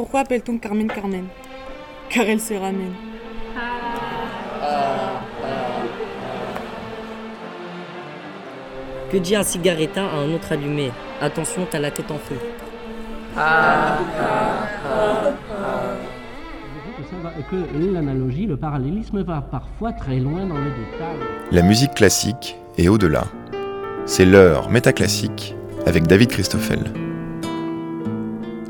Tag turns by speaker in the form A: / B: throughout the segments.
A: Pourquoi appelle-t-on Carmen Carmen? Car elle se ramène.
B: Que dit un cigarettin à un autre allumé? Attention, t'as la tête en feu.
C: Et que l'analogie, le parallélisme va parfois très loin dans les détails.
D: La musique classique et au-delà. C'est l'heure métaclassique avec David Christoffel.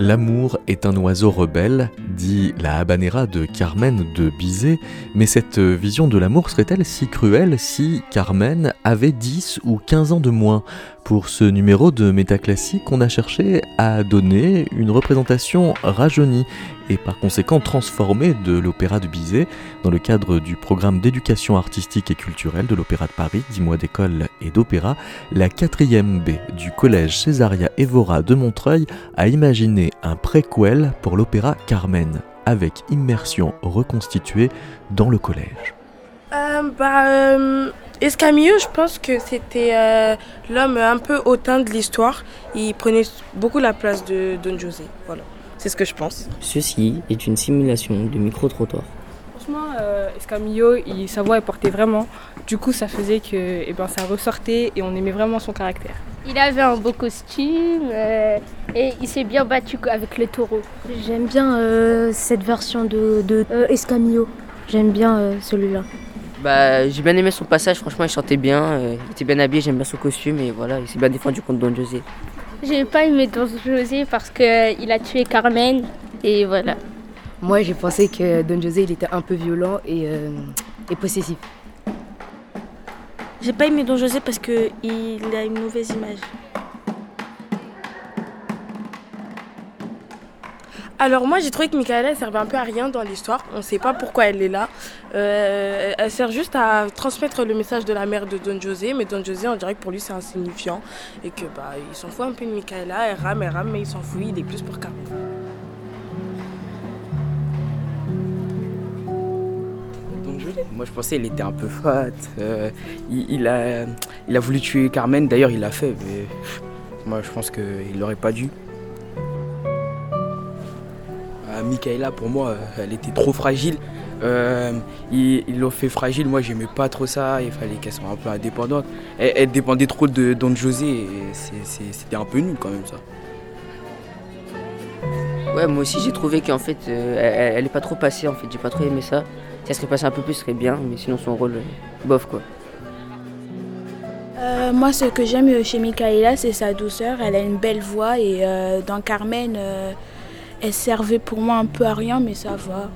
E: L'amour est un oiseau rebelle, dit la habanera de Carmen de Bizet, mais cette vision de l'amour serait-elle si cruelle si Carmen avait 10 ou 15 ans de moins pour ce numéro de Métaclassique, on a cherché à donner une représentation rajeunie et par conséquent transformée de l'opéra de Bizet dans le cadre du programme d'éducation artistique et culturelle de l'Opéra de Paris, 10 mois d'école et d'opéra. La 4e B du collège Césaria Evora de Montreuil a imaginé un préquel pour l'opéra Carmen avec immersion reconstituée dans le collège.
F: Euh, bah, euh, Escamillo, je pense que c'était euh, l'homme un peu hautain de l'histoire. Il prenait beaucoup la place de Don José. Voilà, c'est ce que je pense.
B: Ceci est une simulation de micro-trottoir.
G: Franchement, euh, Escamillo, il, sa voix elle portait vraiment. Du coup, ça faisait que eh ben, ça ressortait et on aimait vraiment son caractère.
H: Il avait un beau costume euh, et il s'est bien battu avec les taureaux.
I: J'aime bien euh, cette version de, de euh, Escamillo. J'aime bien euh, celui-là.
J: Bah, j'ai bien aimé son passage, franchement, il chantait bien, euh, il était bien habillé, j'aime bien son costume et voilà, il s'est bien défendu contre Don José.
H: J'ai pas aimé Don José parce qu'il a tué Carmen et voilà.
K: Moi, j'ai pensé que Don José, il était un peu violent et, euh, et possessif.
L: J'ai pas aimé Don José parce qu'il a une mauvaise image.
F: Alors moi j'ai trouvé que Michaela elle servait un peu à rien dans l'histoire. On ne sait pas pourquoi elle est là. Euh, elle sert juste à transmettre le message de la mère de Don José, mais Don José on dirait que pour lui c'est insignifiant et que bah il s'en fout un peu de Michaela. Elle rame, elle rame, mais il s'en fout. Il est plus pour Carmen.
M: Moi je pensais qu'il était un peu fat. euh, il, il a, il a voulu tuer Carmen, d'ailleurs il l'a fait, mais moi je pense qu'il l'aurait pas dû. Euh, Michaela, pour moi, euh, elle était trop fragile. Euh, ils l'ont fait fragile, moi j'aimais pas trop ça, il fallait qu'elle soit un peu indépendante. Elle, dépendait trop de Don José c'était un peu nul quand même ça.
J: Ouais, moi aussi j'ai trouvé qu'en fait, elle, elle est pas trop passée en fait, j'ai pas trop aimé ça. Si elle serait passée un peu plus, ce serait bien, mais sinon son rôle, euh, bof quoi.
N: Euh, moi, ce que j'aime chez Michaela, c'est sa douceur. Elle a une belle voix et euh, dans Carmen, euh, elle servait pour moi un peu à rien, mais ça va.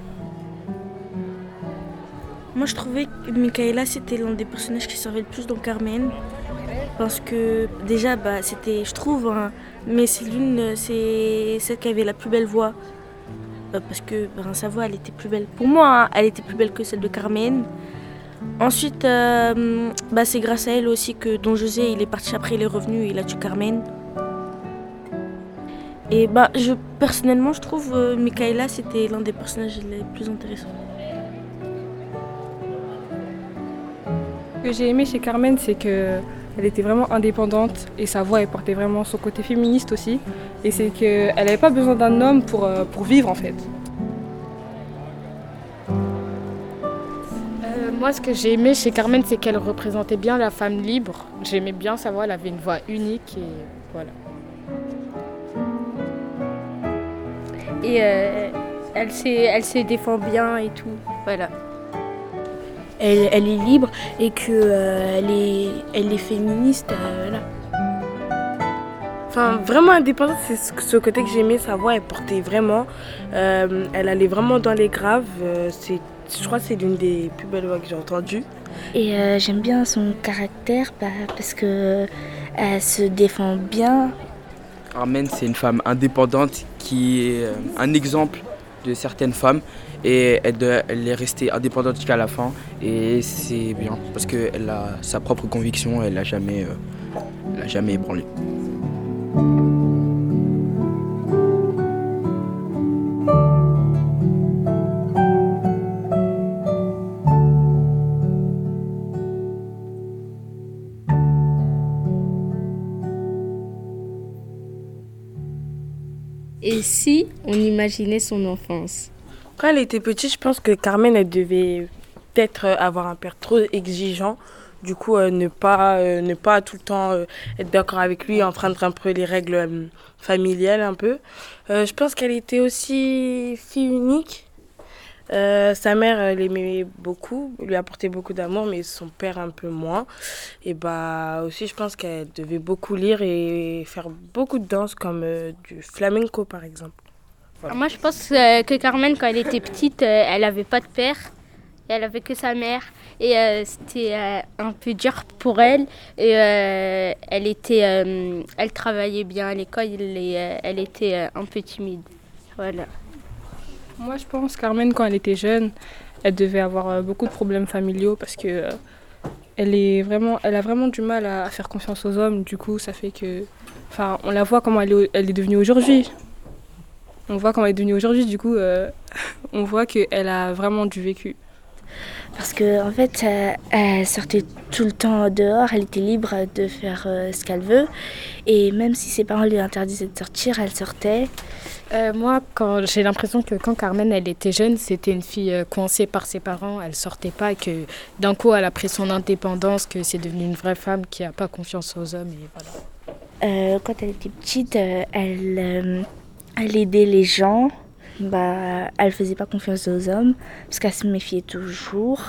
L: Moi, je trouvais que Michaela, c'était l'un des personnages qui servait le plus dans Carmen. Parce que déjà, bah, c'était, je trouve, hein, mais c'est l'une, c'est celle qui avait la plus belle voix. Euh, parce que sa voix, elle était plus belle. Pour moi, hein, elle était plus belle que celle de Carmen. Ensuite, euh, bah, c'est grâce à elle aussi que Don José, il est parti après, il est revenu il a tué Carmen. Et bah, je, personnellement, je trouve euh, Michaela, c'était l'un des personnages les plus intéressants.
G: Ce que j'ai aimé chez Carmen, c'est que elle était vraiment indépendante et sa voix elle portait vraiment son côté féministe aussi. Et c'est qu'elle n'avait pas besoin d'un homme pour, euh, pour vivre en fait.
H: Euh, moi, ce que j'ai aimé chez Carmen, c'est qu'elle représentait bien la femme libre. J'aimais bien sa voix, elle avait une voix unique et voilà. Et euh, elle s'est elle s'est défend bien et tout. Voilà.
N: Elle, elle est libre et que euh, elle est, elle est féministe. euh, voilà.
F: Enfin, vraiment indépendante, c'est ce, côté que j'aimais. Sa voix, elle portait vraiment. euh, elle allait vraiment dans les graves. euh, c'est, je crois que c'est l'une des plus belles voix que j'ai entendues.
I: Et euh, j'aime bien son caractère bah, parce que elle se défend bien.
M: Carmen, c'est une femme indépendante qui est un exemple de certaines femmes et elle, doit- elle est restée indépendante jusqu'à la fin et c'est bien parce qu'elle a sa propre conviction, elle n'a jamais, euh, jamais ébranlé.
O: Et
I: si on imaginait son enfance?
F: Quand elle était petite, je pense que Carmen, elle devait peut-être avoir un père trop exigeant. Du coup, euh, ne, pas, euh, ne pas tout le temps euh, être d'accord avec lui, enfreindre un peu les règles familiales un peu. je pense qu'elle était aussi fille unique. sa mère l'aimait beaucoup, lui apportait beaucoup d'amour, mais son père un peu moins. Et bah aussi, je pense qu'elle devait beaucoup lire et faire beaucoup de danse, comme du flamenco par exemple.
I: Moi, je pense que Carmen, quand elle était petite, elle n'avait pas de père elle avait que sa mère. Et euh, c'était euh, un peu dur pour elle. Et euh, elle était elle travaillait bien à l'école. Et elle était un peu timide. Voilà.
G: Moi je pense Carmen quand elle était jeune elle devait avoir beaucoup de problèmes familiaux parce que elle est vraiment elle a vraiment du mal à, faire confiance aux hommes. Du coup ça fait que enfin on la voit comment elle est, elle est devenue aujourd'hui on voit comment elle est devenue aujourd'hui du coup on voit qu'elle a vraiment du vécu
I: parce qu'en en fait, euh, elle sortait tout le temps dehors, elle était libre de faire euh, ce qu'elle veut. Et même si ses parents lui interdisaient de sortir, elle sortait.
H: Euh, moi, quand j'ai l'impression que quand Carmen elle était jeune, c'était une fille coincée par ses parents, elle sortait pas, et que d'un coup elle a pris son indépendance, que c'est devenu une vraie femme qui n'a pas confiance aux hommes. Et
I: voilà. quand elle était petite, elle, elle aidait les gens bah, elle faisait pas confiance aux hommes parce qu'elle se méfiait toujours.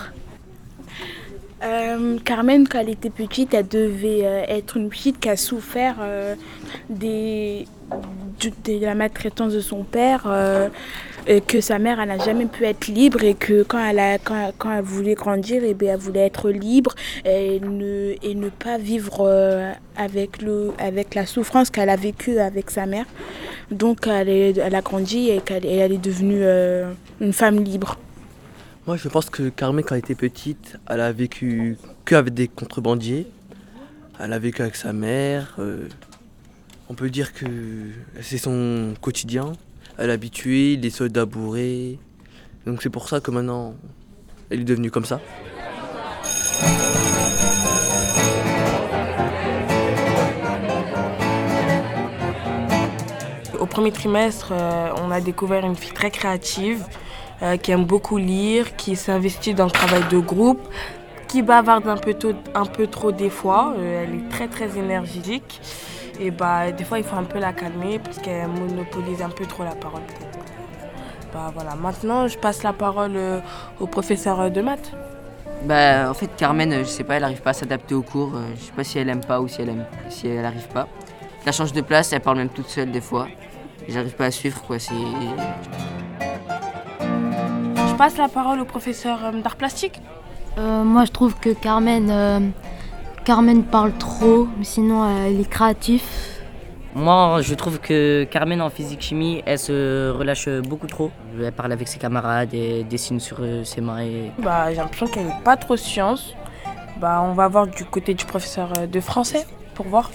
N: Euh, Carmen, quand elle était petite, elle devait euh, être une petite qui a souffert euh, des, de, la maltraitance de son père, que sa mère n'a jamais pu être libre et que quand elle, a, quand, quand elle voulait grandir, et eh bien, elle voulait être libre et ne, et ne pas vivre avec, le, avec la souffrance qu'elle a vécue avec sa mère. Donc elle, elle a grandi et, elle, elle est devenue une femme libre.
O: Moi, je pense que Carmen, quand elle était petite, elle a vécu qu'avec des contrebandiers. Elle a vécu avec sa mère. Euh, on peut dire que c'est son quotidien. Elle est habituée, les soldats bourrés. Donc c'est pour ça que maintenant, elle est devenue comme ça.
F: Premier trimestre, euh, on a découvert une fille très créative euh, qui aime beaucoup lire, qui s'investit dans le travail de groupe, qui bavarde un peu, trop des fois. Euh, elle est très très énergique. Et bah, des fois, il faut un peu la calmer parce qu'elle monopolise un peu trop la parole Bah, voilà. Maintenant, je passe la parole au professeur de maths.
J: Bah, en fait, Carmen, je sais pas, elle arrive pas à s'adapter au cours. Je sais pas si elle aime pas ou si elle aime, si elle arrive pas. Elle change de place, elle parle même toute seule des fois. J'arrive pas à suivre quoi. C'est
F: je passe la parole au professeur euh, d'art plastique.
P: Euh, moi, je trouve que Carmen, euh, Carmen parle trop, mais sinon, elle est créative.
B: Moi, je trouve que Carmen en physique-chimie, elle se relâche beaucoup trop. Elle parle avec ses camarades et dessine sur ses mains. Et...
F: Bah, j'ai l'impression qu'elle n'est pas trop science. Bah, on va voir du côté du professeur de français pour voir.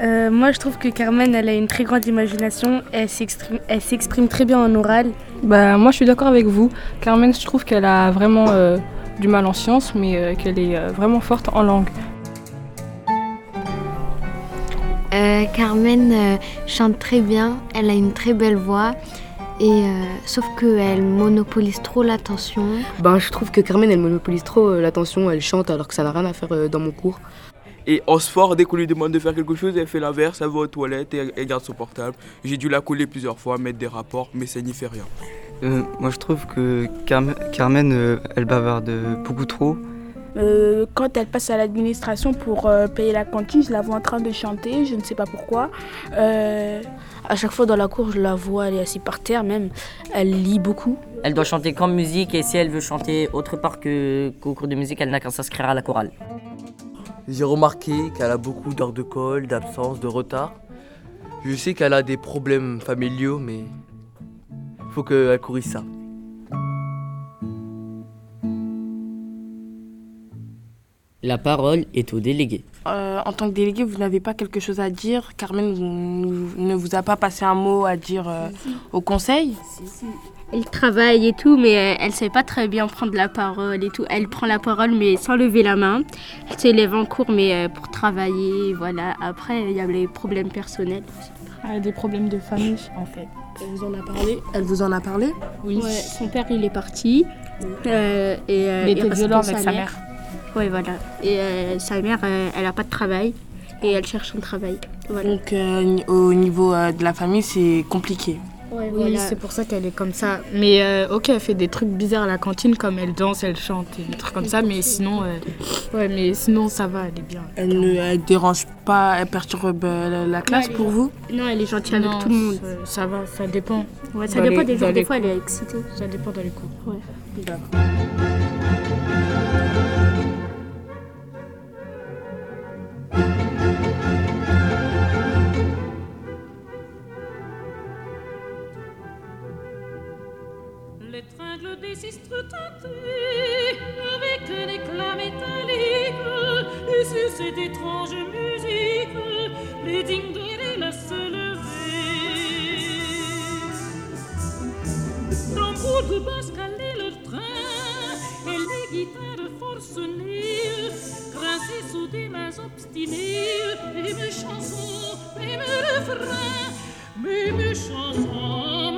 Q: Euh, moi, je trouve que Carmen, elle a une très grande imagination. Elle s'exprime très bien en oral.
G: Bah, moi, je suis d'accord avec vous. Carmen, je trouve qu'elle a vraiment euh, du mal en sciences, mais euh, qu'elle est vraiment forte en langue.
P: Carmen chante très bien. Elle a une très belle voix. Et sauf qu'elle monopolise trop l'attention.
K: Ben, je trouve que Carmen, elle monopolise trop l'attention. Elle chante alors que ça n'a rien à faire dans mon cours.
M: Et en sport, dès qu'on lui demande de faire quelque chose, elle fait l'inverse, elle va aux toilettes et elle garde son portable. J'ai dû la couler plusieurs fois, mettre des rapports, mais ça n'y fait rien.
R: Euh, moi, je trouve que Carmen, euh, elle bavarde beaucoup trop.
N: Euh, quand elle passe à l'administration pour payer la cantine, je la vois en train de chanter, je ne sais pas pourquoi.
K: à chaque fois dans la cour, je la vois, elle est assise par terre même. Elle lit beaucoup.
B: Elle doit chanter qu'en musique et si elle veut chanter autre part qu'au cours de musique, elle n'a qu'à s'inscrire à la chorale.
O: J'ai remarqué qu'elle a beaucoup d'heures de colle, d'absence, de retard. Je sais qu'elle a des problèmes familiaux, mais il faut qu'elle corrige ça.
B: La parole est au délégué.
F: Euh, en tant que délégué, vous n'avez pas quelque chose à dire? Carmen ne vous a pas passé un mot à dire euh, au conseil?
I: Elle travaille et tout, mais euh, elle ne sait pas très bien prendre la parole et tout. Elle prend la parole, mais sans lever la main. Elle se lève en cours, mais euh, pour travailler, voilà. Après, il y a les problèmes personnels.
H: Elle a des problèmes de famille, en fait.
Q: Elle vous en a parlé? Elle vous en a parlé?
H: Oui.
I: Ouais, son père, il est parti. euh, et, euh,
H: Il était violent avec sa mère.
I: Oui, voilà. Et euh, sa mère, euh, elle n'a pas de travail. Et elle cherche un travail. Voilà.
Q: Donc euh, au niveau euh, de la famille, c'est compliqué.
I: Ouais,
H: Oui,
I: voilà.
H: c'est pour ça qu'elle est comme ça. Mais euh, ok, elle fait des trucs bizarres à la cantine, comme elle danse, elle chante, et des trucs comme ça. Mais sinon, euh, ouais, mais sinon ça va, elle est bien.
Q: Elle ne elle dérange pas, elle perturbe euh, la, la classe
I: est
Q: pour vous?
I: Non, elle est gentille avec tout le monde.
H: Ça, ça va, ça dépend.
I: Ouais, ça
H: Dans
I: dépend
H: les-
I: des jours. Des fois, elle est excitée.
H: Ça dépend dans les cours.
I: Ouais.
S: Des sous des mains obstinées. Mes chansons, mes refrains, mes chansons,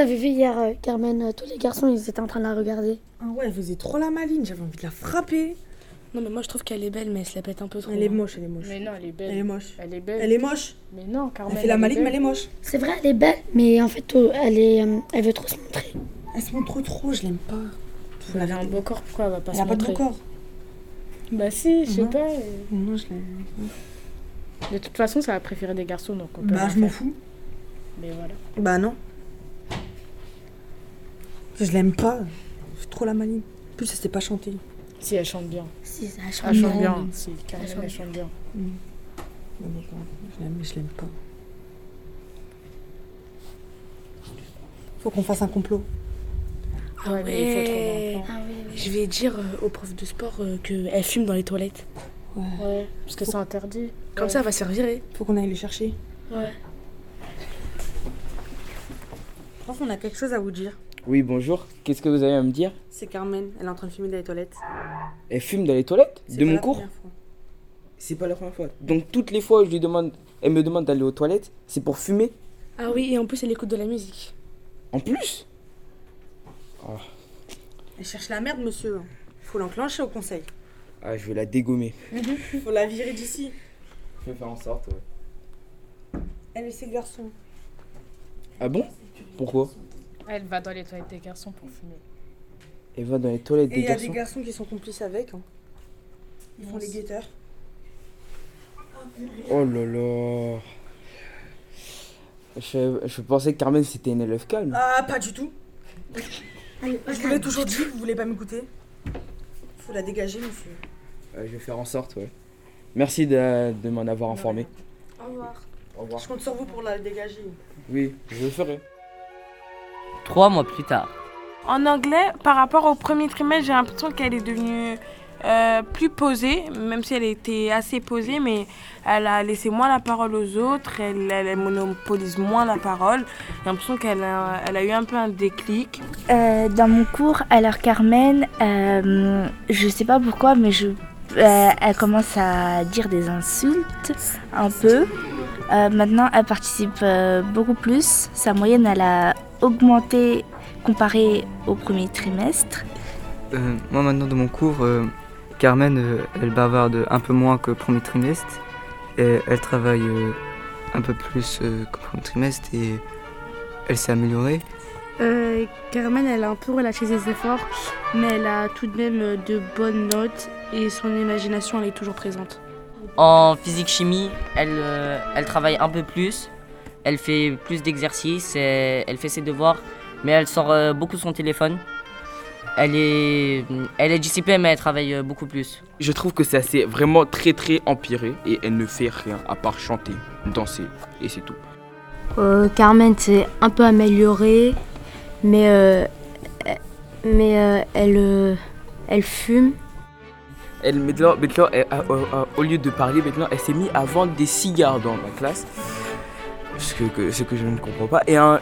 T: avez vu hier, euh, Carmen, euh, tous les garçons, ils étaient en train de la regarder
A: Ah ouais, elle faisait trop la maline, j'avais envie de la frapper.
Q: Non, mais moi je trouve qu'elle est belle, mais elle se la pète un peu trop.
A: Elle est moche, elle est moche.
H: Mais non, elle est belle.
A: Elle est moche.
H: Elle est belle.
A: Elle est moche.
H: Mais non, Carmen.
A: Elle fait la maline, mais elle est moche.
T: C'est vrai, elle est belle, mais en fait, euh, elle, est, euh, elle veut trop se montrer.
A: Elle se montre trop, je l'aime pas.
H: Elle a un beau corps, pourquoi elle va pas
A: Elle
H: se
A: a pas de
H: montrer
A: beau corps.
H: Bah si, je sais pas. euh.
A: Non, je l'aime.
H: De toute façon, ça va préférer des garçons, donc on peut
A: Bah, je m'en fous.
H: Mais voilà.
A: Bah non. Je l'aime pas. Je trop la maline. En plus, elle sait pas chanter.
H: Si, elle chante bien.
T: Si, ça
H: Elle
T: chante
H: chante
T: bien.
H: bien. Si,
T: Elle chante
H: elle chante bien.
A: Mm. Mais je l'aime, mais je l'aime pas. Faut qu'on fasse un complot.
Q: Ah
H: Ouais, mais il faut trouver un
Q: ouais.
H: plan.
Q: Je vais dire euh, au prof de sport euh, qu'elle fume dans les toilettes.
A: Ouais.
H: Ouais, parce que c'est interdit.
Q: Comme ça, elle va se faire virer.
A: Faut qu'on aille les chercher.
Q: Ouais.
A: Prof, on a quelque chose à vous dire.
M: Oui, bonjour. Qu'est-ce que vous avez à me dire?
A: C'est Carmen, elle est en train de fumer dans les toilettes.
M: Elle fume dans les toilettes
A: C'est
M: De
A: pas
M: mon
A: la
M: cours?
A: première fois.
M: C'est pas la première fois. Donc toutes les fois où je lui demande, elle me demande d'aller aux toilettes, c'est pour fumer?
A: Ah oui, et en plus, elle écoute de la musique.
M: En plus? Ah,
A: Elle cherche la merde, monsieur. Faut l'enclencher au conseil.
M: ah, je vais la dégommer.
A: Faut la virer d'ici.
M: Je vais faire en sorte, ouais.
A: Elle et ses garçons.
M: Ah bon? Pourquoi?
H: Elle va dans les toilettes des garçons pour fumer.
M: Elle va dans les toilettes
A: Et
M: des
A: il y a
M: garçons
A: des garçons qui sont complices avec. hein. Ils font les guetteurs.
M: Oh là là je, je pensais que Carmen c'était une élève calme.
A: Ah, pas du tout. Je vous l'ai toujours dit, vous voulez pas m'écouter? Faut la dégager, monsieur.
M: Euh, je vais faire en sorte, ouais. Merci de, de m'en avoir informé.
A: Au revoir.
M: Au revoir.
A: Je compte sur vous pour la dégager.
M: Oui, je le ferai.
B: Trois mois plus tard.
F: En anglais, par rapport au premier trimestre, j'ai l'impression qu'elle est devenue euh, plus posée, même si elle était assez posée, mais elle a laissé moins la parole aux autres, elle, elle- elle monopolise moins la parole. J'ai l'impression qu'elle a, elle a eu un peu un déclic.
L: Euh, dans mon cours, alors Carmen, euh, je sais pas pourquoi, mais je, euh, elle commence à dire des insultes un peu. Euh, maintenant, elle participe euh, beaucoup plus. Sa moyenne, elle a augmenté comparé au premier trimestre.
R: Euh, moi maintenant dans mon cours, euh, Carmen, euh, elle bavarde un peu moins que premier trimestre. Et elle travaille euh, un peu plus euh, que premier trimestre et elle s'est améliorée.
Q: Euh, Carmen, elle a un peu relâché ses efforts, mais elle a tout de même de bonnes notes et son imagination, elle est toujours présente.
B: En physique-chimie, elle, euh, elle travaille un peu plus. Elle fait plus d'exercices, elle fait ses devoirs, mais elle sort euh, beaucoup son téléphone. Elle est, elle est disciplinée, mais elle travaille euh, beaucoup plus.
M: Je trouve que ça s'est vraiment très très empiré et elle ne fait rien à part chanter, danser et c'est tout.
P: Euh, Carmen s'est un peu améliorée, mais, euh, mais euh, elle, euh, elle fume.
M: Elle, maintenant, elle- au lieu de parler, maintenant, elle s'est mise à vendre des cigares dans la classe. Ce que, je ne comprends pas. Et un,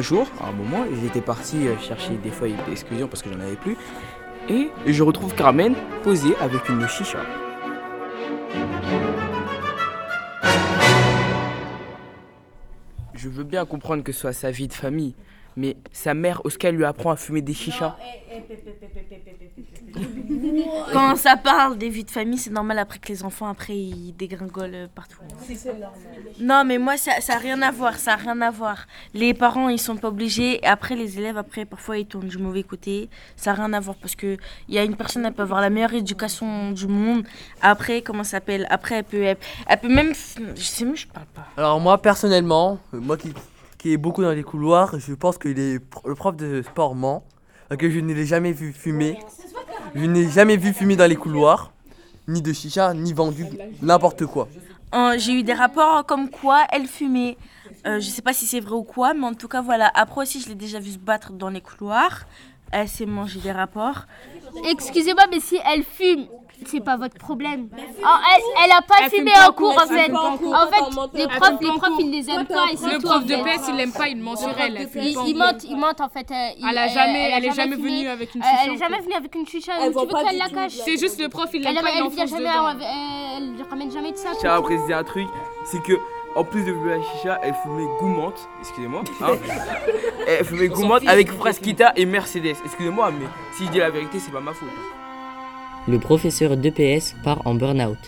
M: jour, à un moment, j'étais parti euh, chercher des feuilles d'exclusion parce que j'en avais plus. Et je retrouve Carmen posée avec une chicha. Je veux bien comprendre que ce soit sa vie de famille, mais sa mère, Oscar lui apprend à fumer des chichas.
L: Quand ça parle des vies de famille, c'est normal après que les enfants, après, ils dégringolent euh, partout. Non, mais moi, ça n'a rien à voir, ça n'a rien à voir. Les parents, ils sont pas obligés. Et après, les élèves, après, parfois, ils tournent du mauvais côté. Ça n'a rien à voir parce que il y a une personne, elle peut avoir la meilleure éducation du monde. Après, comment ça s'appelle? Après, elle peut, elle, elle peut même... Je sais même, je parle pas.
O: Alors moi personnellement, moi qui, qui est beaucoup dans les couloirs, je pense que les le prof de sport ment, que je ne l'ai jamais vu fumer. Je n'ai jamais vu fumer dans les couloirs, ni de chicha, ni vendu n'importe quoi.
L: Euh, J'ai eu des rapports comme quoi elle fumait. Euh, je sais pas si c'est vrai ou quoi, mais en tout cas, voilà. Après aussi, je l'ai déjà vu se battre dans les couloirs. Elle s'est mangé des rapports.
I: Excusez-moi, mais si elle fume, c'est pas votre problème. Oh, elle, elle a pas
G: Elle
I: fumé
G: pas
I: en cours, en fait.
G: en cours.
I: En
G: Elle
I: fait, les profs, les profs, ils les aiment pas.
G: Le prof de. PS, il l'aime pas, il ment sur elle.
I: Il, mente, il mente en fait. euh,
G: Elle a jamais-
I: a
G: elle est jamais venue avec une
I: Euh,
G: chicha
I: Elle est jamais venue avec une chicha. Tu veux
G: pas
I: qu'elle la cache
G: C'est juste le prof, il l'aime pas, il
I: elle
G: enfonce
I: vient jamais,
G: dedans.
I: elle, elle ramène jamais de ça.
M: Je tiens à préciser un truc, c'est que en plus de fumer la chicha, elle fumait goumante, excusez-moi, hein. elle fumait goumante avec Frasquita et Mercedes. Excusez-moi, mais si je dis la vérité, c'est pas ma faute.
B: Le professeur d'EPS part en burn-out.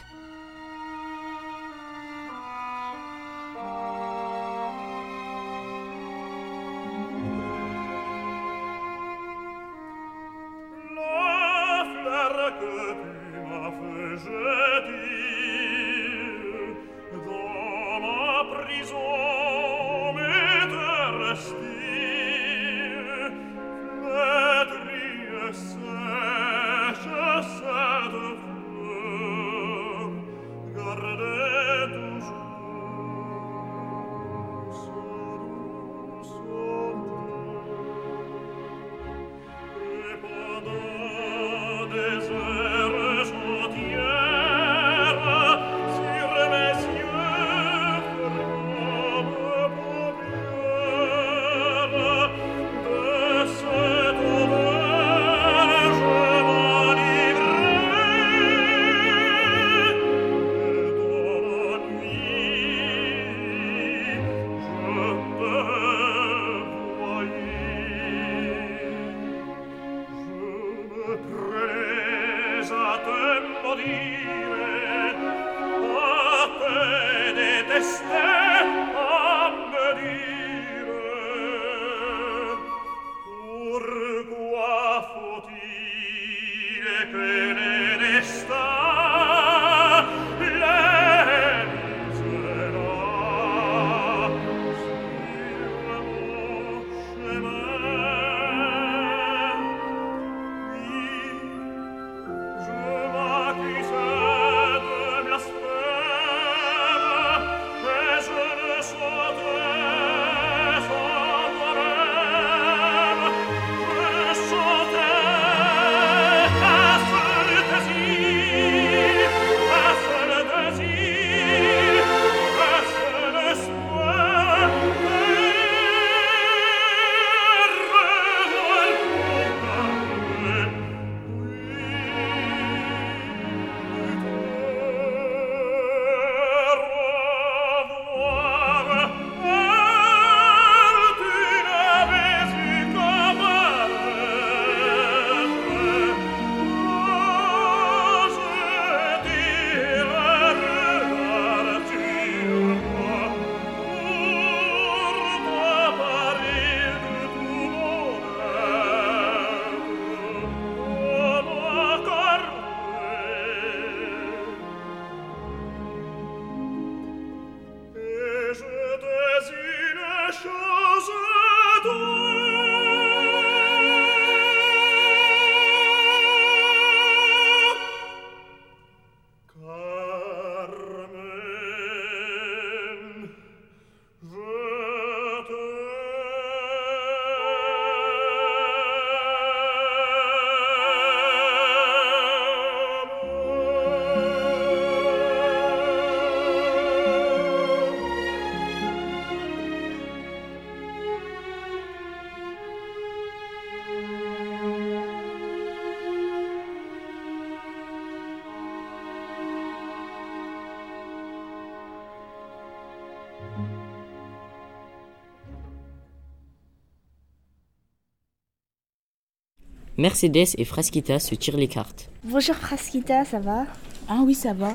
B: Mercedes et Frasquita se tirent les cartes.
N: Bonjour Frasquita, ça va? Ah oui, ça va.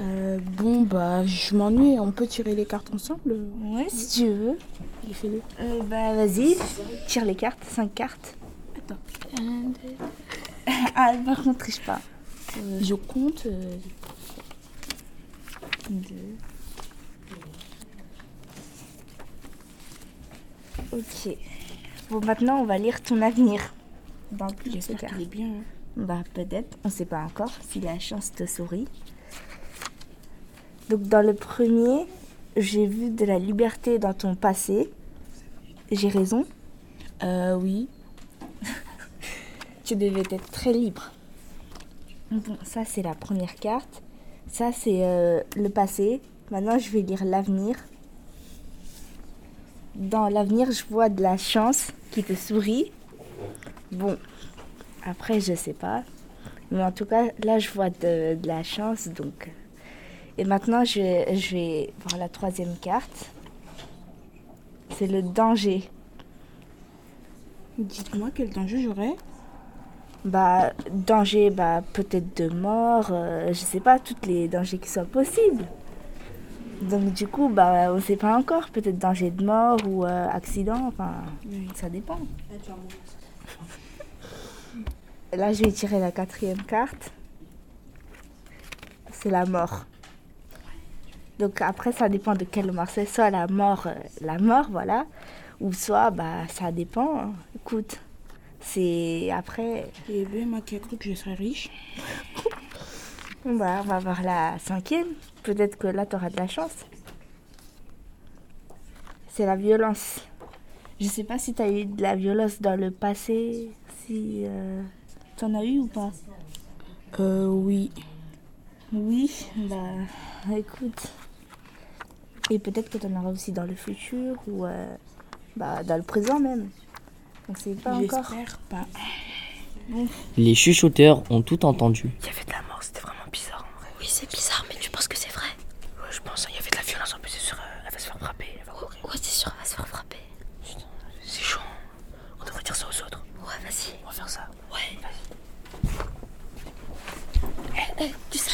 N: Euh, bon, bah, je m'ennuie, on peut tirer les cartes ensemble?
U: Ouais, si tu veux.
N: Allez, fais-le.
U: Euh, bah, vas-y, tire les cartes, 5 cartes.
N: Attends.
U: Un, deux. Ah, par contre, triche pas.
N: Euh, je compte. euh,
U: Deux. Ok. Bon, maintenant, on va lire ton avenir. Dans plus de
N: J'espère
U: cartes.
N: qu'il est bien. hein.
U: Bah, peut-être. On sait pas encore si la chance te sourit. Donc, dans le premier, j'ai vu de la liberté dans ton passé. J'ai raison?
N: Euh, oui.
U: Tu devais être très libre. Bon, ça, c'est la première carte. Ça, c'est euh, le passé. Maintenant, je vais lire l'avenir. Dans l'avenir, je vois de la chance qui te sourit. Bon, après, je sais pas. Mais en tout cas, là, je vois de, de la chance. Donc. Et maintenant, je, vais- je vais voir la troisième carte. C'est le danger.
N: Dites-moi quel danger j'aurais.
U: Bah, danger, bah, peut-être de mort, euh, je sais pas, tous les dangers qui soient possibles. Donc, du coup, bah, on sait pas encore, peut-être danger de mort ou euh, accident, enfin, ça dépend. Là, je vais tirer la quatrième carte. C'est la mort. Donc, après, ça dépend de quelle mort c'est. Soit la mort, euh, la mort, voilà. Ou soit, bah, ça dépend. hein. Écoute, c'est après.
N: Et bien, moi qui ai cru que je serais riche.
U: Bon, bah, on va voir la cinquième. Peut-être que là, tu auras de la chance. C'est la violence. Je sais pas si tu as eu de la violence dans le passé, si euh, tu en as eu ou pas?
N: Euh, oui.
U: Oui, bah, écoute. Et peut-être que tu en auras aussi dans le futur ou euh, bah, dans le présent même. On sait pas encore.
N: J'espère pas.
B: Les chuchoteurs ont tout entendu.
K: Il y avait de la mort, c'était vraiment bizarre en vrai. Oui, c'est bizarre, mais tu penses que c'est vrai Ouais, je pense, il y avait de la violence en plus, c'est sûr, euh, elle va se faire frapper. Elle va mourir. Ouais, c'est sûr, elle va se faire frapper. Putain, c'est chaud. On devrait dire ça aux autres. Ouais, vas-y. On va faire ça. Ouais. Eh, eh, tu
V: c'est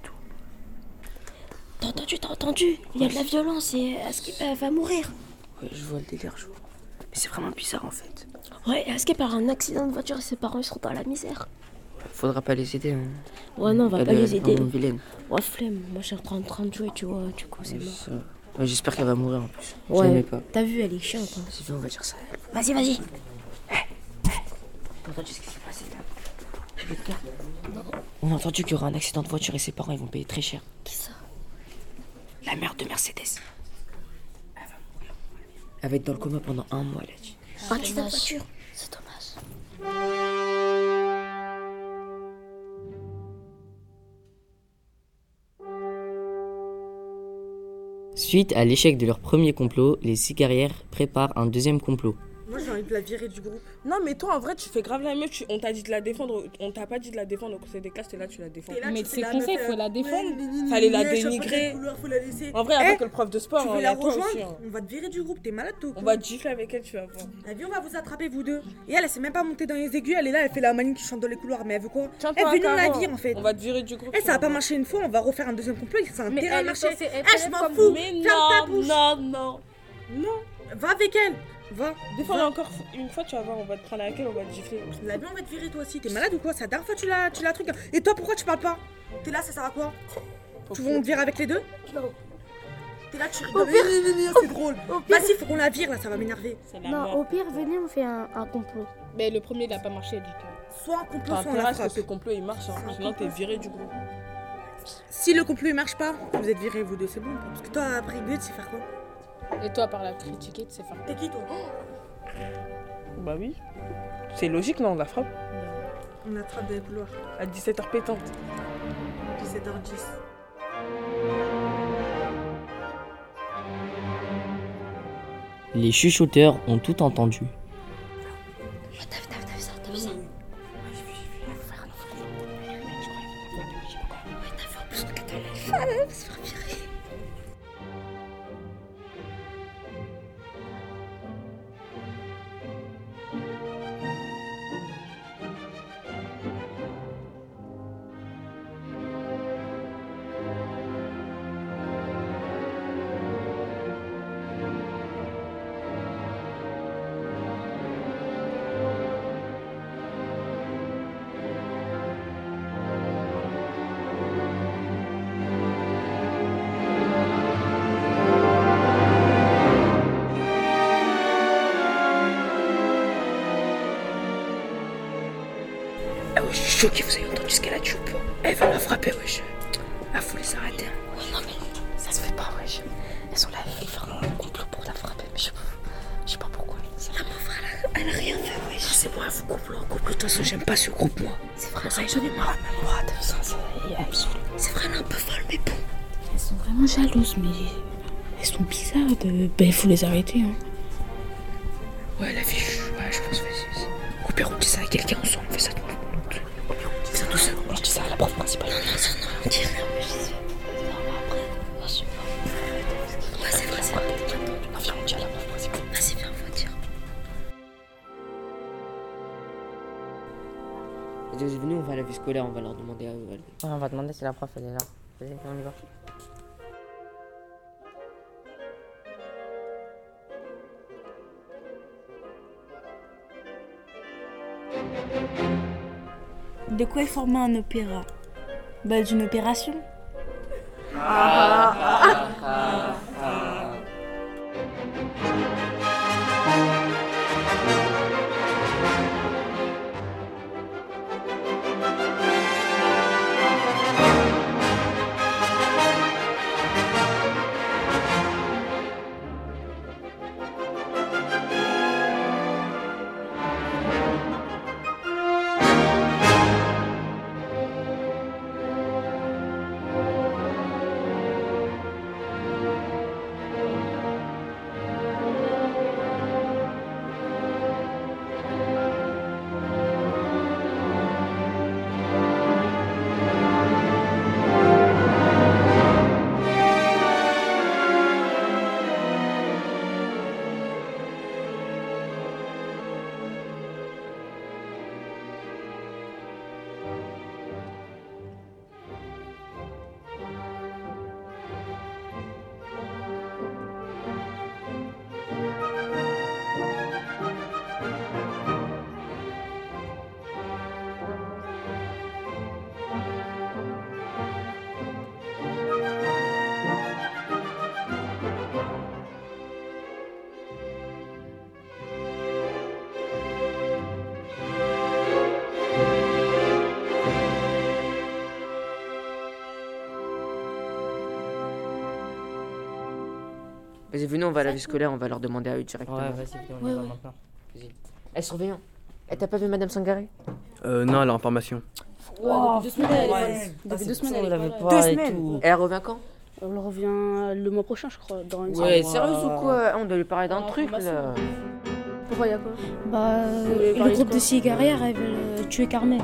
V: tout. T'as entendu, entendu Il y a de la violence et Askip elle va mourir.
K: Ouais, je vois le délire, je vois. Mais c'est vraiment bizarre en fait.
V: Ouais, Askip a un accident de voiture et ses parents ils seront dans la misère.
K: Faudra pas les aider. Hein.
V: Ouais, non, on va
K: Elle
V: pas
K: est
V: les aider.
K: vilaine.
V: Ouais, flemme. Moi, je suis en train de jouer, tu vois. Du coup, c'est
K: Ouais,
V: mort.
K: Ouais, J'espère qu'elle va mourir en plus.
V: Ouais. T'as vu, elle est chiante. hein.
K: On va dire ça. à.
V: Vas-y, vas-y.
K: T'as entendu ce qui s'est passé là Je vais te dire. On a entendu qu'il y aura un accident de voiture et ses parents ils vont payer très cher.
V: Qui ça?
K: La mère de Mercedes. Elle va mourir. Elle va être dans le coma pendant un mois, dit.
V: Un voiture. C'est dommage.
B: Suite à l'échec de leur premier complot, les six guerrières préparent un deuxième complot.
A: Envie de la virer du groupe.
F: Non, mais toi, en vrai, tu fais grave la meuf. tu- On t'a dit de la défendre. On t'a pas dit de la défendre au conseil des classes. T'es là, tu la défends.
A: Là,
H: Mais c'est conseil, faut la
A: euh,
H: défendre.
F: Fallait la dénigrer.
A: les couleurs, faut la laisser.
F: En vrai, il y a
A: Eh,
F: que le prof de sport.
A: Tu
F: hein, a
A: la rejoindre. On va te virer du groupe, t'es malade toi.
F: On va te gifler avec elle, tu vas voir.
A: La vie, on va vous attraper vous deux. Et elle, elle s'est même pas montée dans les aigus, elle est là, elle fait la manie qui chante dans les couloirs. Mais elle veut quoi Elle veut nous la
F: Caro,
A: vire en fait.
F: On va te virer du groupe.
A: Eh,
F: tu
A: ça va pas marcher une fois, on va refaire un deuxième complot,
F: est
A: marché.
F: censée être
A: Eh, je m'en fous
F: Mais
A: Ferme ta bouche
F: non, non. Non.
A: Va avec elle Va
F: Défends-la
A: Va.
F: encore une fois, tu vas voir, on va te prendre avec elle, on va te gifler.
A: La vie, on va te virer toi aussi. T'es malade ou quoi C'est la dernière fois que tu la, tu la truc. Et toi, pourquoi tu parles pas? T'es là, ça sert à quoi? Tu veux on te vire avec les deux? T'es là, tu rigoles.
V: Au pire-
A: C'est drôle. Vas-y, faut qu'on la vire là, ça va m'énerver.
V: Non, au pire, venez, on fait un, un complot.
H: Mais le premier, il a pas marché, du tout.
A: Soit un complot, soit on la
F: à ce que
A: frappe.
F: ce complot il marche, hein. sinon t'es viré du groupe.
A: Si le complot il marche pas, vous êtes virés vous deux, c'est bon. Parce que toi, après Gude, c'est faire quoi?
H: Et toi, par la critiquer, tu sais faire
A: T'es qui toi?
F: Bah oui. C'est logique, non, on la frappe.
A: On attrape dans les couloirs.
F: À 17h pétante.
A: 17h10.
B: Les chuchoteurs ont tout entendu.
K: Choqué, vous avez entendu ce qu'elle a dit ou pas Elle va la frapper, wesh. Ah, faut les arrêter.
V: Ouais, non, mais ça se fait pas, wesh. Elles sont là, elles font un complot pour la frapper, mais je sais pas, je sais pas pourquoi. La pauvre, elle a, elle a rien fait, wesh.
K: C'est bon, elle vous complot, en complot. De toute façon, j'aime pas ce groupe, moi.
V: C'est vrai,
K: Ça, j'en ai marre, même moi, t'as vu ça, ça.
V: C'est vrai, elle est un peu folle, mais bon. Elles sont vraiment jalouses, mais elles sont bizarres. De... Ben, il faut les arrêter, hein.
B: Si la prof elle est là. Vas-y, on y va.
L: De quoi est formé un opéra? Bah d'une opération.
J: Vas-y, venez, on va à la vie scolaire, on va leur demander à eux directement.
B: Ouais, vas-y, viens, on y
J: Ouais,
B: va
J: ouais.
B: maintenant. Vas-y.
J: Eh, surveillant, eh, t'as pas vu Madame Sangaré?
O: Euh, non, elle est en formation.
Q: Depuis deux semaines, elle est pas.
J: Ah,
Q: Depuis deux semaines, elle est pas là.
J: Elle revient quand?
Q: Elle revient le mois prochain, je crois. Dans une
J: Ouais, sérieux ou quoi? On doit lui parler d'un truc là.
Q: Pourquoi y a quoi?
T: Bah,
Q: voulez
T: le groupe de cigarettes, elles veulent euh, tuer Carmen.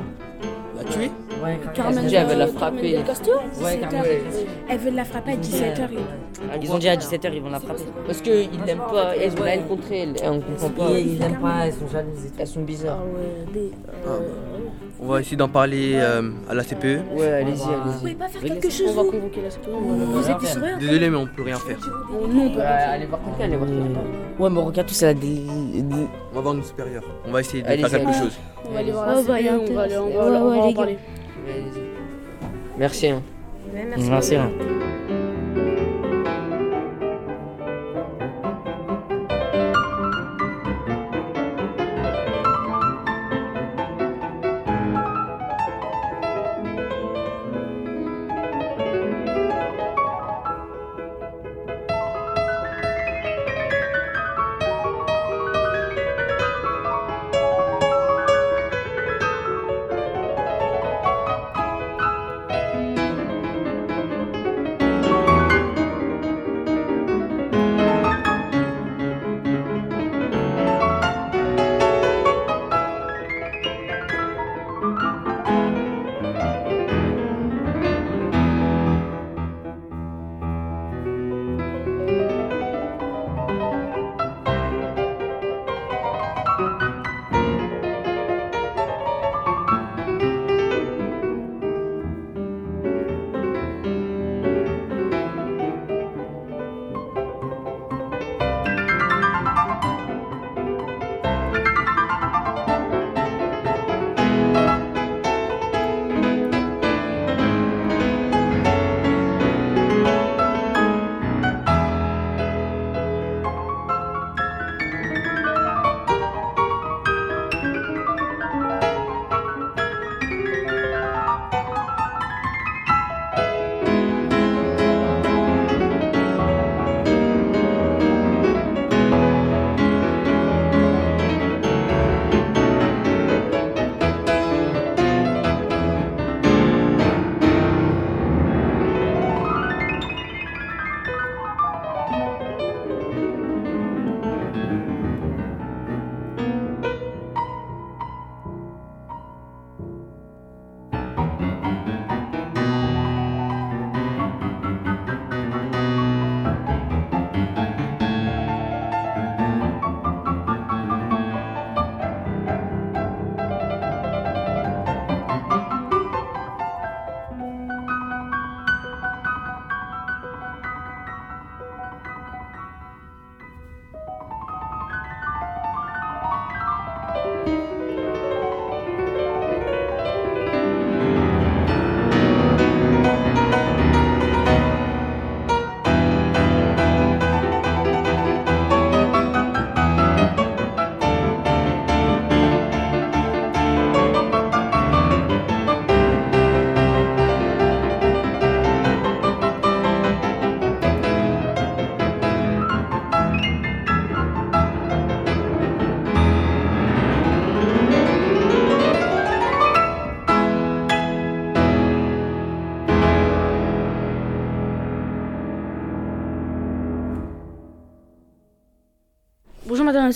O: La tuer?
J: Ouais,
Q: Carmen,
J: elle veut la frapper.
Q: Del Castillo
J: Ouais,
Q: 17
J: Carmen.
Q: heures. Elle veut la frapper à 17h.
B: Ils ont dit à 17h, ils vont la frapper.
J: Parce qu'ils l'aiment pas, elles ont la haine contre elle, et on comprend pas.
B: Ils pas, elles sont jalouses et tout.
J: Elles sont bizarres.
O: Ah, On va essayer d'en parler euh, à la CPE.
J: Ouais, allez-y,
Q: Vous
J: allez-y.
Q: pouvez pas faire quelque chose On va convoquer la CPE. Vous êtes
O: Désolé, mais on peut rien faire.
Q: Nous, on peut
J: Ouais,
Q: pas.
J: allez voir quelqu'un, allez voir quelqu'un.
B: Ouais, mais regarde tous, elle a des.
O: On va voir nos supérieurs. On va essayer de faire quelque chose.
Q: On va aller voir la
T: Ouais, bah,
Q: CPE, on va aller en parler.
J: Allez-y. Merci. Hein.
B: Merci.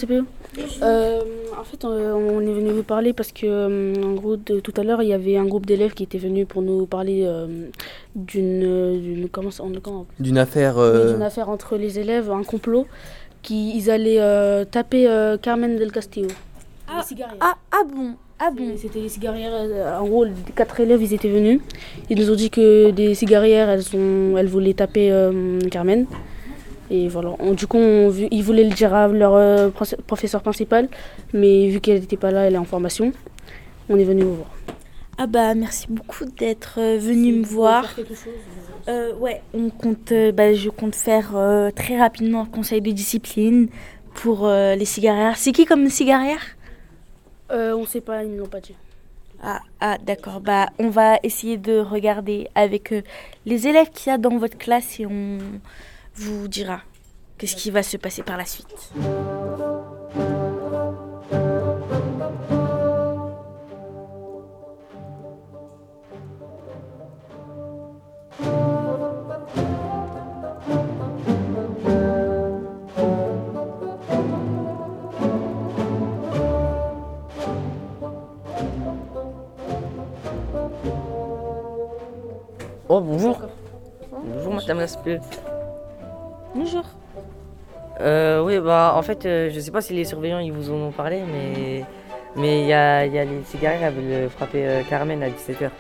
Q: CPE. Euh, en fait, euh, on est venu vous parler parce que, euh, en gros, de- tout à l'heure, il y avait un groupe d'élèves qui était venu pour nous parler euh, d'une, d'une,
O: affaire. Euh,
Q: d'une affaire entre les élèves, un complot, qui ils allaient euh, taper euh, Carmen del Castillo.
N: Ah, ah, ah bon Ah bon
Q: C'était les cigarières. En gros, les quatre élèves, ils étaient venus. Ils nous ont dit que des cigarières, elles, sont, elles voulaient taper euh, Carmen. Et voilà. On- du coup, on ils voulaient le dire à leur euh, prof- professeur principal. Mais vu qu'elle n'était pas là, elle est en formation. On est venu vous voir.
L: Ah bah merci beaucoup d'être euh, venu me voir. Euh, ouais, on compte, euh, bah, je compte faire euh, très rapidement un conseil de discipline pour les cigarières. C'est qui comme cigarière
Q: euh, On sait pas, ils ne l'ont pas dit.
L: Ah, ah d'accord, bah on va essayer de regarder avec les élèves qu'il y a dans votre classe et on vous dira. qu'est-ce qui va se passer par la suite.
B: Oh, bonjour. Bonjour, madame Laspeux.
L: Bonjour.
B: Euh, oui, bah, en fait, euh, je sais pas si les surveillants ils vous en ont parlé, mais mais il y a, y a les cigarettes qui veulent frapper euh, Carmen à 17h.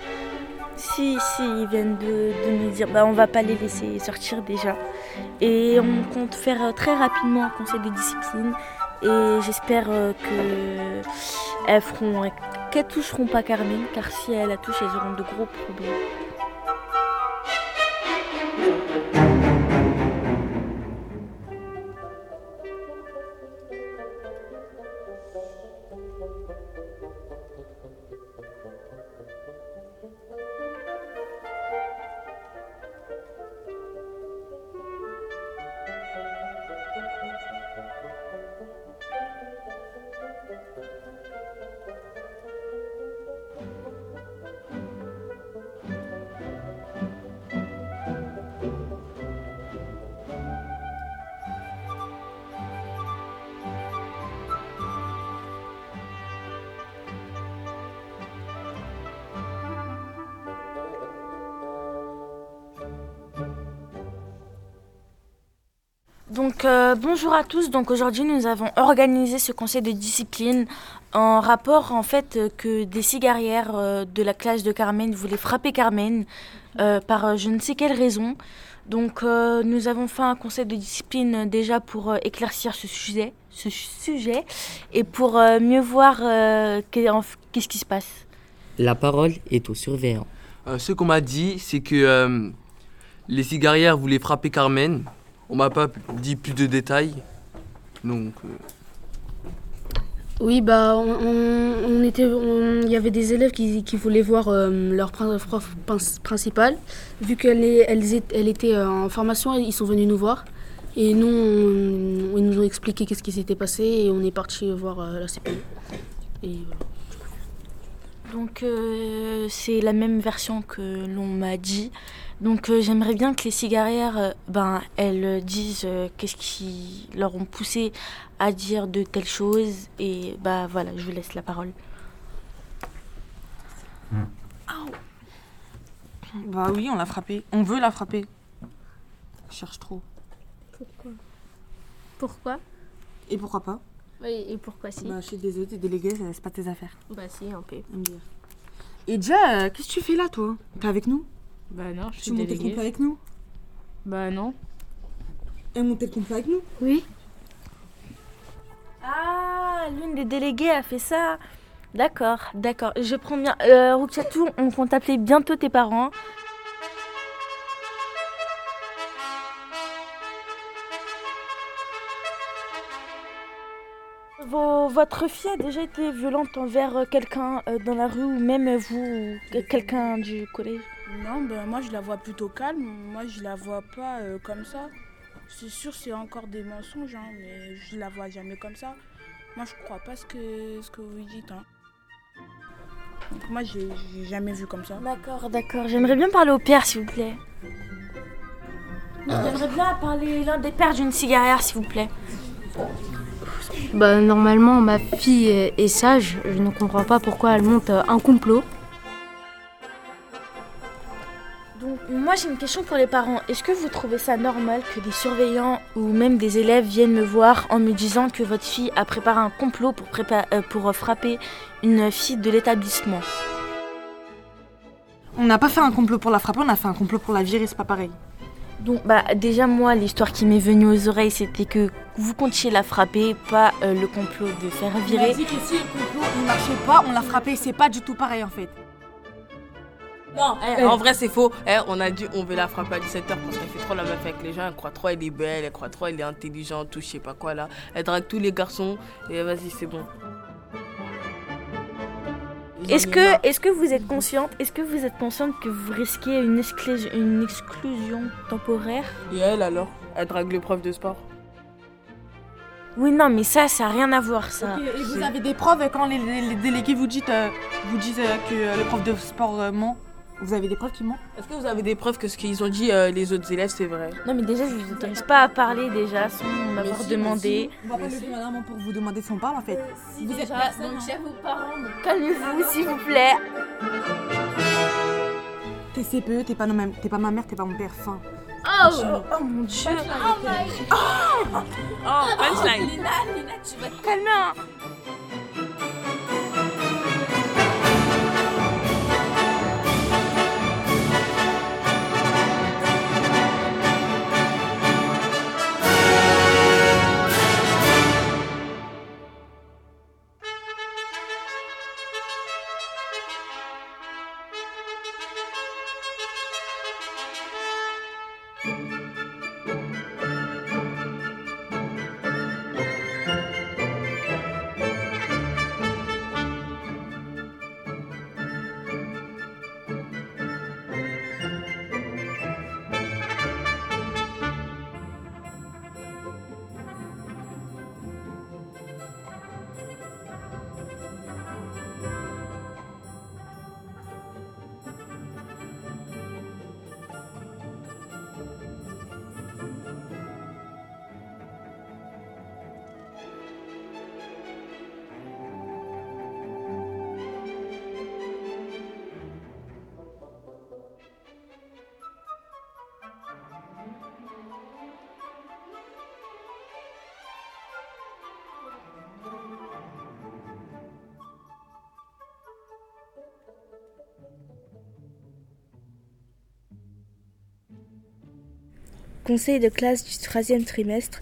L: Si, si, ils viennent de, de nous dire, bah, on va pas les laisser sortir déjà. Et on compte faire euh, très rapidement un conseil de discipline. Et j'espère euh, que elles feront, qu'elles toucheront pas Carmen, car si elles la touchent, elles auront de gros problèmes. Donc euh, bonjour à tous. Donc aujourd'hui nous avons organisé ce conseil de discipline en rapport en fait euh, que des cigarières euh, de la classe de Carmen voulaient frapper Carmen euh, par je ne sais quelle raison. Donc euh, nous avons fait un conseil de discipline déjà pour euh, éclaircir ce sujet, ce sujet et pour euh, mieux voir euh, qu'est-ce qui se passe.
B: La parole est au surveillant.
O: Euh, ce qu'on m'a dit, c'est que euh, les cigarières voulaient frapper Carmen. On m'a pas dit plus de détails. Donc, euh,
Q: Oui, bah, on, était, on- il y avait des élèves qui, qui voulaient voir euh, leur prof prin- principal. Vu qu'elle elle était euh, en formation, ils sont venus nous voir. Et nous, on- ils nous ont expliqué qu'est-ce qui s'était passé et on est parti voir euh, la CPE. Et voilà.
L: Donc euh, c'est la même version que l'on m'a dit. Donc euh, j'aimerais bien que les cigarières, euh, ben, elles euh, disent euh, qu'est-ce qui leur ont poussé à dire de telles choses. Et bah voilà, je vous laisse la parole.
A: Bah oui, on l'a frappé. On veut la frapper. Je cherche trop.
I: Pourquoi? Pourquoi?
A: Et pourquoi pas?
I: Oui, et pourquoi si?
A: Bah je suis désolée, t'es déléguée, c'est pas tes affaires.
I: Bah si, un peu.
A: Et déjà, euh, qu'est-ce que tu fais là, toi? T'es avec nous?
G: Bah non, je
A: Tu
G: suis
A: montais le
G: déléguée.
A: avec nous
G: Bah non.
A: Elle montait le complot avec nous
L: Oui. Ah, l'une des déléguées a fait ça. D'accord, d'accord. Je prends bien. Euh, Rouchatou, on compte appeler bientôt tes parents. Vos- votre fille a déjà été violente envers euh, quelqu'un euh, dans la rue ou même vous, ou quelqu'un du collège?
N: Non, ben moi je la vois plutôt calme. Moi je la vois pas euh, comme ça. C'est sûr, c'est encore des mensonges, hein, mais je la vois jamais comme ça. Moi je crois pas ce que, ce que vous dites. Hein. Donc moi j'ai jamais vu comme ça.
L: D'accord, d'accord. J'aimerais bien parler au père, s'il vous plaît. J'aimerais bien parler l'un des pères d'une cigarière, s'il vous plaît.
P: Bah, normalement, ma fille est, sage. Je ne comprends pas pourquoi elle monte euh, un complot.
L: Donc, moi j'ai une question pour les parents. Est-ce que vous trouvez ça normal que des surveillants ou même des élèves viennent me voir en me disant que votre fille a préparé un complot pour, prépa- euh, pour euh, frapper une fille de l'établissement?
A: On n'a pas fait un complot pour la frapper, on a fait un complot pour la virer, c'est pas pareil.
L: Donc, bah, déjà, moi, l'histoire qui m'est venue aux oreilles, c'était que vous comptiez la frapper, pas euh, le complot de faire
A: On a
L: virer.
A: dit que si le complot il marchait pas, on l'a frappé, c'est pas du tout pareil en fait.
F: Non, eh,
A: Eh.
F: en vrai c'est faux. Eh, on a dit on veut la frapper à 17h parce qu'elle fait trop la meuf avec les gens. Elle croit trop elle est belle, elle croit trop elle est intelligente, tout je sais pas quoi là. Elle drague tous les garçons et vas-y c'est bon.
L: Est-ce que, est-ce que vous êtes consciente Est-ce que vous êtes consciente que vous risquez une, exclus- une exclusion temporaire?
F: Et elle alors? Elle drague le prof de sport.
L: Oui, non, mais ça, ça n'a rien à voir, ça.
A: Et vous avez des preuves quand les, les- les délégués vous, dites, euh, vous disent euh, que euh, le prof de sport euh, ment? Vous avez des preuves qui mentent?
F: Est-ce que vous avez des preuves que ce qu'ils ont dit euh, les autres élèves, c'est vrai?
L: Non, mais déjà, je vous autorise pas à parler, déjà, sans m'avoir demandé.
A: On va pas lever madame pour vous demander si on parle en fait. vous êtes
L: déjà,
A: personne,
L: donc,
A: hein.
L: chers vos parents, calmez-vous, s'il vous plaît.
A: T'es CPE, t'es pas, pas ma mère, t'es pas mon père. Fin.
L: Oh, oh mon dieu.
A: Oh
L: my
A: Oh,
L: Oh,
A: punchline.
L: Lina, Lina, tu vas te calmer. hein. Conseil de classe du troisième trimestre.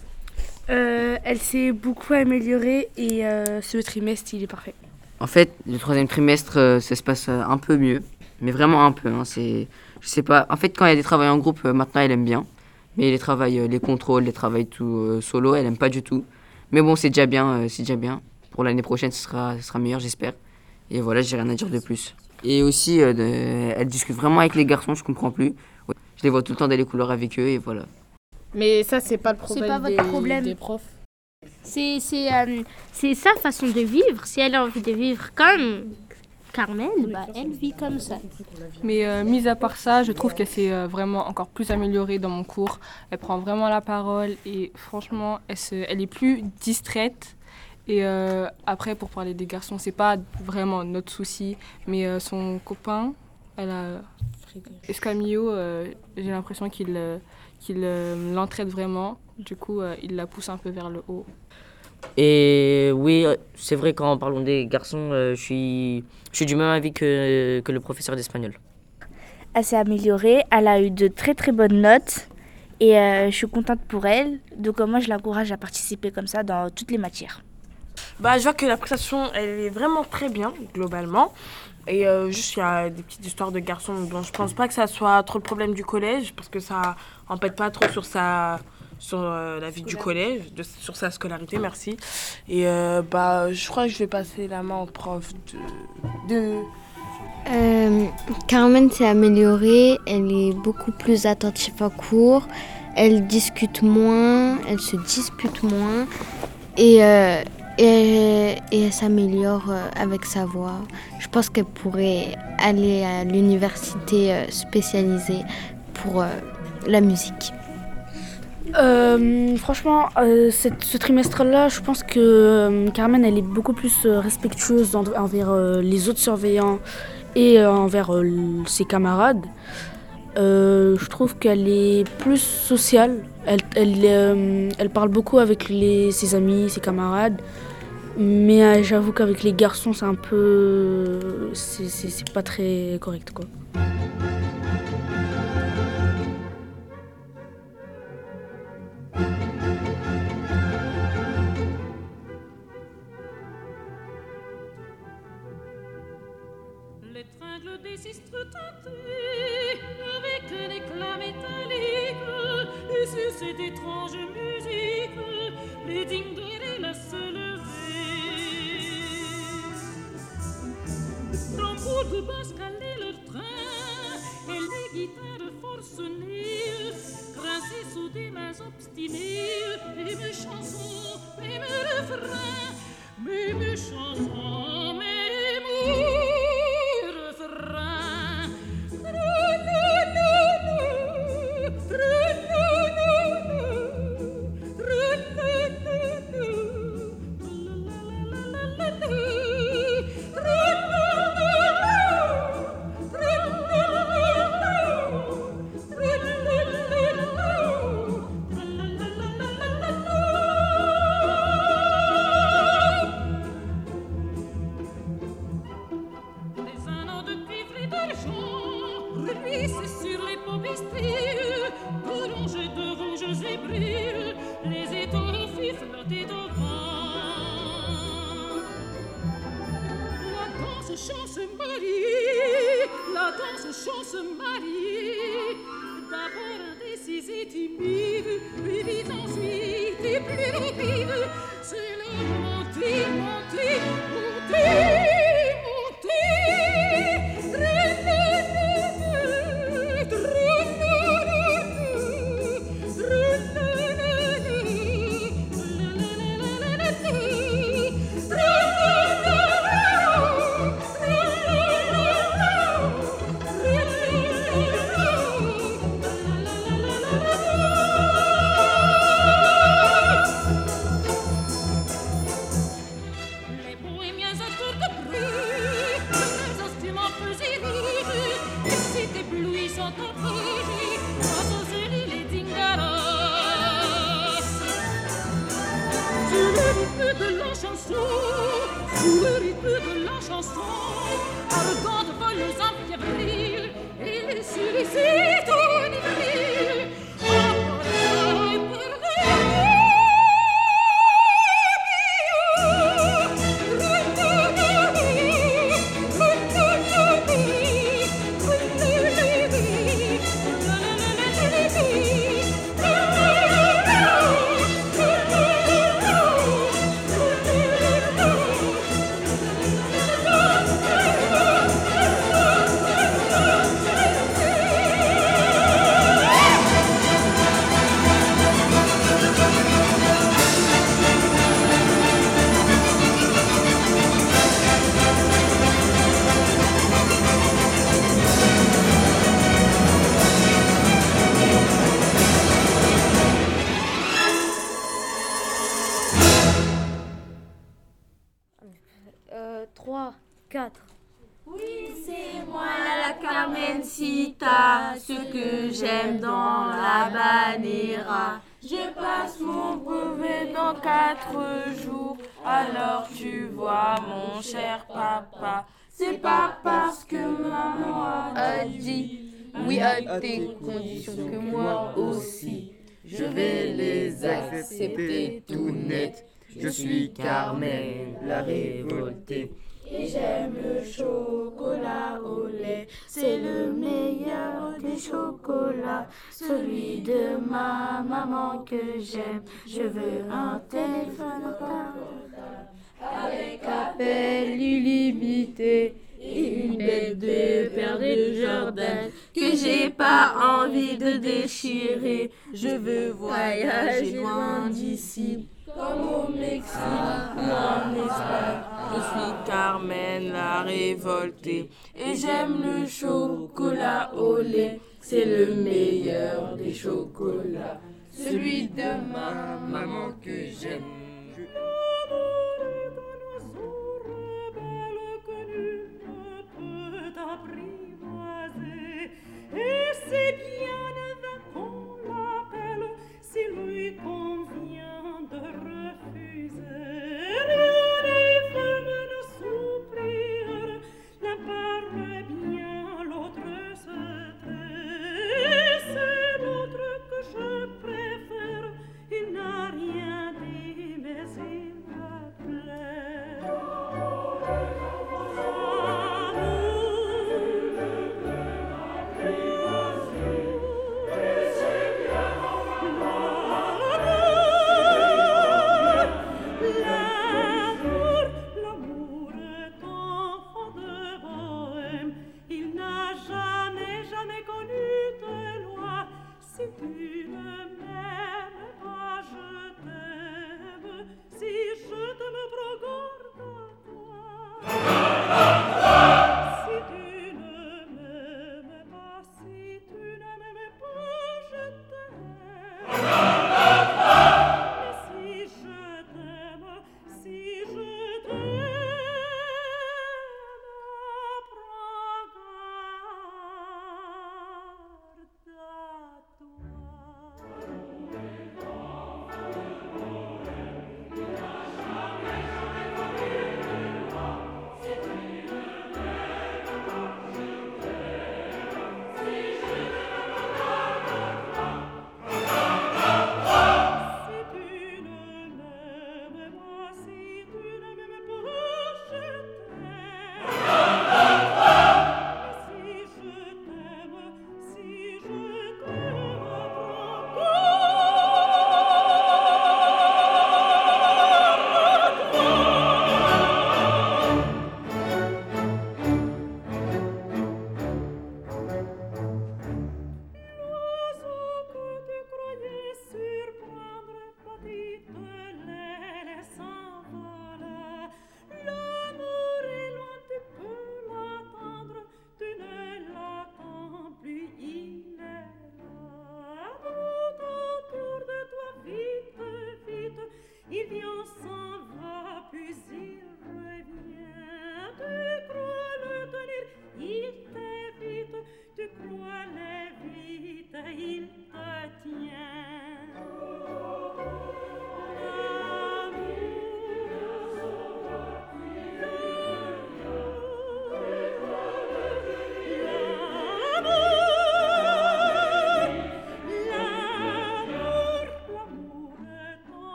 Q: Euh, elle s'est beaucoup améliorée et euh, ce trimestre, il est parfait.
J: En fait, le troisième trimestre, euh, ça se passe un peu mieux. Mais vraiment un peu. hein, c'est, je sais pas. En fait, quand il y a des travaux en groupe, maintenant, elle aime bien. Mais les travaux, les contrôles, les travaux tout euh, solo, elle aime pas du tout. Mais bon, c'est déjà bien. euh, c'est déjà bien. Pour l'année prochaine, ce sera, ce sera meilleur, j'espère. Et voilà, j'ai rien à dire de plus. Et aussi, euh, elle discute vraiment avec les garçons, je comprends plus. Je les vois tout le temps dans les couleurs avec eux et voilà.
H: Mais ça, c'est pas le problème,
I: pas votre
H: des,
I: problème.
H: des profs.
I: C'est c'est, euh, c'est sa façon de vivre. Si elle a envie de vivre comme Carmen, bah, elle vit comme ça.
G: Mais euh, mis à part ça, je trouve qu'elle s'est euh, vraiment encore plus améliorée dans mon cours. Elle prend vraiment la parole et franchement, elle, se- elle est plus distraite. Et euh, après, pour parler des garçons, c'est pas vraiment notre souci, mais euh, son copain, elle a Escamillo, euh, j'ai l'impression qu'il euh, qu'il euh, l'entraide vraiment. Du coup, euh, il la pousse un peu vers le haut.
B: Et oui, euh, c'est vrai, quand parlons des garçons, euh, je suis, je suis du même avis que, que le professeur d'espagnol.
L: Elle s'est améliorée, elle a eu de très très bonnes notes et euh, je suis contente pour elle. Donc euh, moi je l'encourage à participer comme ça dans toutes les matières.
F: Bah, je vois que la prestation, elle est vraiment très bien, globalement. Et euh, juste, il y a des petites histoires de garçons dont je pense pas que ça soit trop le problème du collège, parce que ça empête pas trop sur sa sur euh, la vie du collège, de- sur sa scolarité, merci. Et euh, bah, je crois que je vais passer la main au prof de... de...
P: Euh, Carmen s'est améliorée, elle est beaucoup plus attentive en cours, elle discute moins, elle se dispute moins et, euh, et, elle s'améliore euh, avec sa voix. Je pense qu'elle pourrait aller à l'université euh, spécialisée pour euh, la musique.
Q: Franchement, ce trimestre-là, je pense que Carmen, elle est beaucoup plus respectueuse en- envers les autres surveillants et envers ses camarades. Euh, je trouve qu'elle est plus sociale. Elle, elle, euh, elle parle beaucoup avec les, ses amis, ses camarades. Mais euh, j'avoue qu'avec les garçons, c'est un peu. C'est pas très correct, quoi.
S: Marie, la danse chante Marie. D'abord indécise et timide, puis ensuite et plus rapide. C'est le monter, monter, monter,
K: 4.
W: Oui, c'est moi la Carmencita, ce que j'aime dans la banera. Je passe mon brevet dans quatre jours, alors tu vois mon cher papa. C'est pas parce que maman a dit oui à tes conditions que moi aussi. Je vais les accepter tout net. Je suis Carmen, la révoltée. Et j'aime le chocolat au lait, c'est le meilleur des chocolats, celui de ma maman que j'aime. Je veux un téléphone avec appel illimité et une belle de paire de jardin que j'ai pas envie de déchirer. Je veux voyager loin d'ici. Comme au Mexique ou en Espagne, je suis Carmen la révoltée et j'aime le chocolat au lait. C'est le meilleur des chocolats, celui de ma maman que j'aime.
S: Et c'est bien